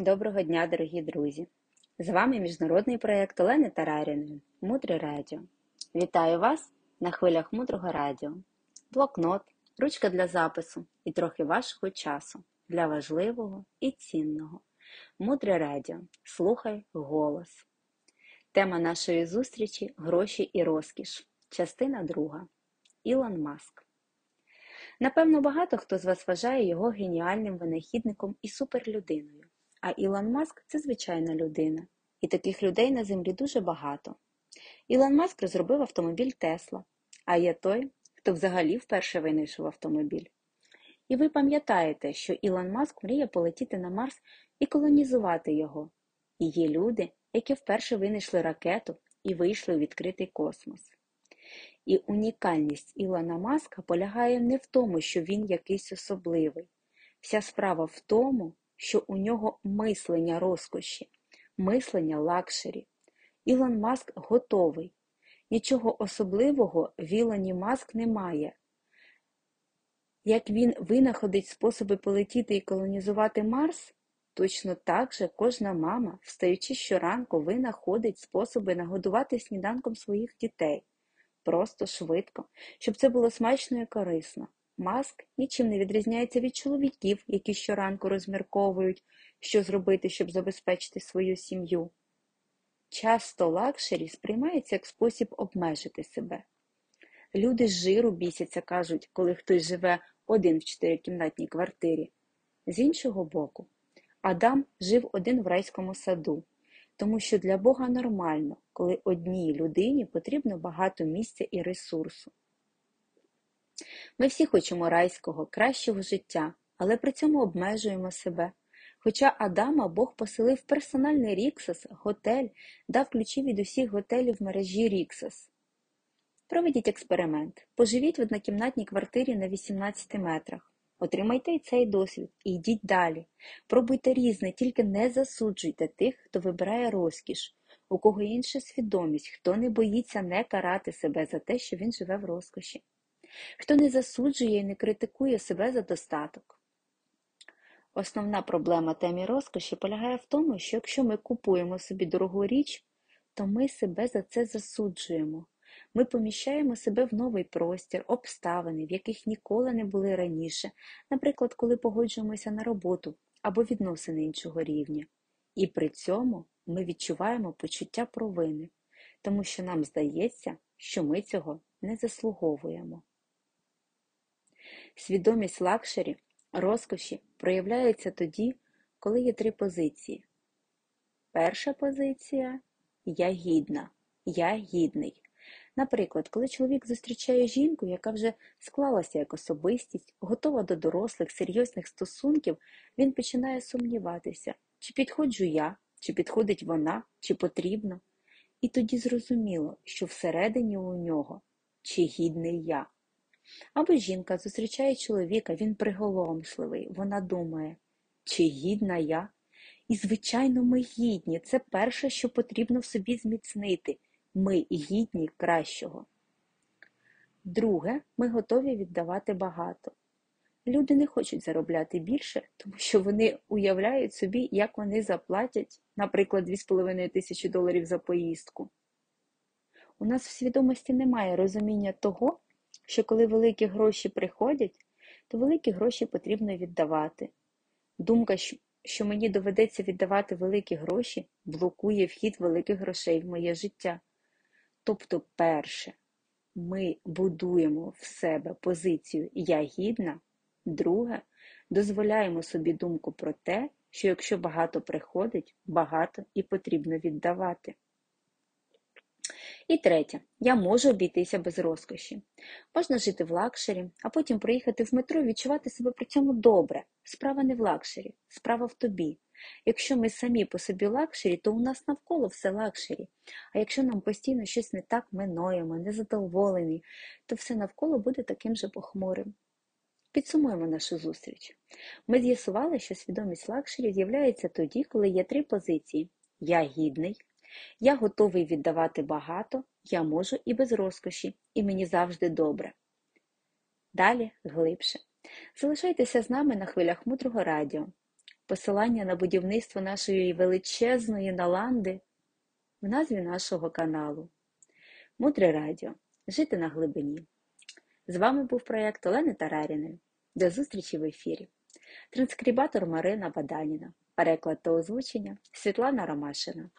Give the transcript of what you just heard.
Доброго дня, дорогі друзі! З вами міжнародний проєкт Олени Тараріної Мудре Радіо. Вітаю вас на хвилях мудрого радіо, блокнот, ручка для запису і трохи вашого часу для важливого і цінного. Мудре радіо. Слухай голос. Тема нашої зустрічі гроші і розкіш. Частина друга. Ілон Маск. Напевно, багато хто з вас вважає його геніальним винахідником і суперлюдиною. А Ілон Маск це звичайна людина. І таких людей на землі дуже багато. Ілон Маск розробив автомобіль Тесла, а є той, хто взагалі вперше винайшов автомобіль. І ви пам'ятаєте, що Ілон Маск мріє полетіти на Марс і колонізувати його. І є люди, які вперше винайшли ракету і вийшли у відкритий космос. І унікальність Ілона Маска полягає не в тому, що він якийсь особливий. Вся справа в тому, що у нього мислення розкоші, мислення лакшері. Ілон Маск готовий. Нічого особливого в Ілоні Маск немає. Як він винаходить способи полетіти і колонізувати Марс, точно так же кожна мама, встаючи щоранку, винаходить способи нагодувати сніданком своїх дітей. Просто швидко, щоб це було смачно і корисно. Маск нічим не відрізняється від чоловіків, які щоранку розмірковують, що зробити, щоб забезпечити свою сім'ю. Часто лакшері сприймається як спосіб обмежити себе. Люди з жиру бісяться, кажуть, коли хтось живе один в чотирикімнатній квартирі. З іншого боку, Адам жив один в райському саду, тому що для Бога нормально, коли одній людині потрібно багато місця і ресурсу. Ми всі хочемо райського, кращого життя, але при цьому обмежуємо себе. Хоча Адама Бог поселив персональний Rixos, готель, дав ключі від усіх готелів в мережі Rixos. Проведіть експеримент. Поживіть в однокімнатній квартирі на 18 метрах. Отримайте і цей досвід і йдіть далі. Пробуйте різне, тільки не засуджуйте тих, хто вибирає розкіш, у кого інша свідомість, хто не боїться не карати себе за те, що він живе в розкоші, хто не засуджує і не критикує себе за достаток. Основна проблема темі розкоші полягає в тому, що якщо ми купуємо собі дорогу річ, то ми себе за це засуджуємо. Ми поміщаємо себе в новий простір, обставини, в яких ніколи не були раніше, наприклад, коли погоджуємося на роботу або відносини іншого рівня. І при цьому ми відчуваємо почуття провини, тому що нам здається, що ми цього не заслуговуємо. Свідомість лакшері, розкоші проявляється тоді, коли є три позиції. Перша позиція я гідна, я гідний. Наприклад, коли чоловік зустрічає жінку, яка вже склалася як особистість, готова до дорослих, серйозних стосунків, він починає сумніватися, чи підходжу я, чи підходить вона, чи потрібно. І тоді зрозуміло, що всередині у нього чи гідний я. Або жінка зустрічає чоловіка, він приголомшливий, вона думає, чи гідна я? І, звичайно, ми гідні. Це перше, що потрібно в собі зміцнити. Ми гідні кращого. Друге, ми готові віддавати багато. Люди не хочуть заробляти більше, тому що вони уявляють собі, як вони заплатять, наприклад, 2,5 тисячі доларів за поїздку. У нас в свідомості немає розуміння того, що коли великі гроші приходять, то великі гроші потрібно віддавати. Думка, що мені доведеться віддавати великі гроші, блокує вхід великих грошей в моє життя. Тобто, перше, ми будуємо в себе позицію Я гідна, друге, дозволяємо собі думку про те, що якщо багато приходить, багато і потрібно віддавати. І третє, я можу обійтися без розкоші. Можна жити в лакшері, а потім приїхати в метро і відчувати себе при цьому добре. Справа не в лакшері, справа в тобі. Якщо ми самі по собі лакшері, то у нас навколо все лакшері. А якщо нам постійно щось не так ми ноємо, незадоволені, то все навколо буде таким же похмурим. Підсумуємо нашу зустріч. Ми з'ясували, що свідомість лакшері з'являється тоді, коли є три позиції: я гідний, я готовий віддавати багато, я можу і без розкоші, і мені завжди добре. Далі глибше. Залишайтеся з нами на хвилях мудрого радіо. посилання на будівництво нашої величезної наланди в назві нашого каналу. Мудре радіо. Жити на глибині. З вами був проєкт Олени Тараріної. До зустрічі в ефірі. Транскрибатор Марина Баданіна. Переклад та озвучення Світлана Ромашина.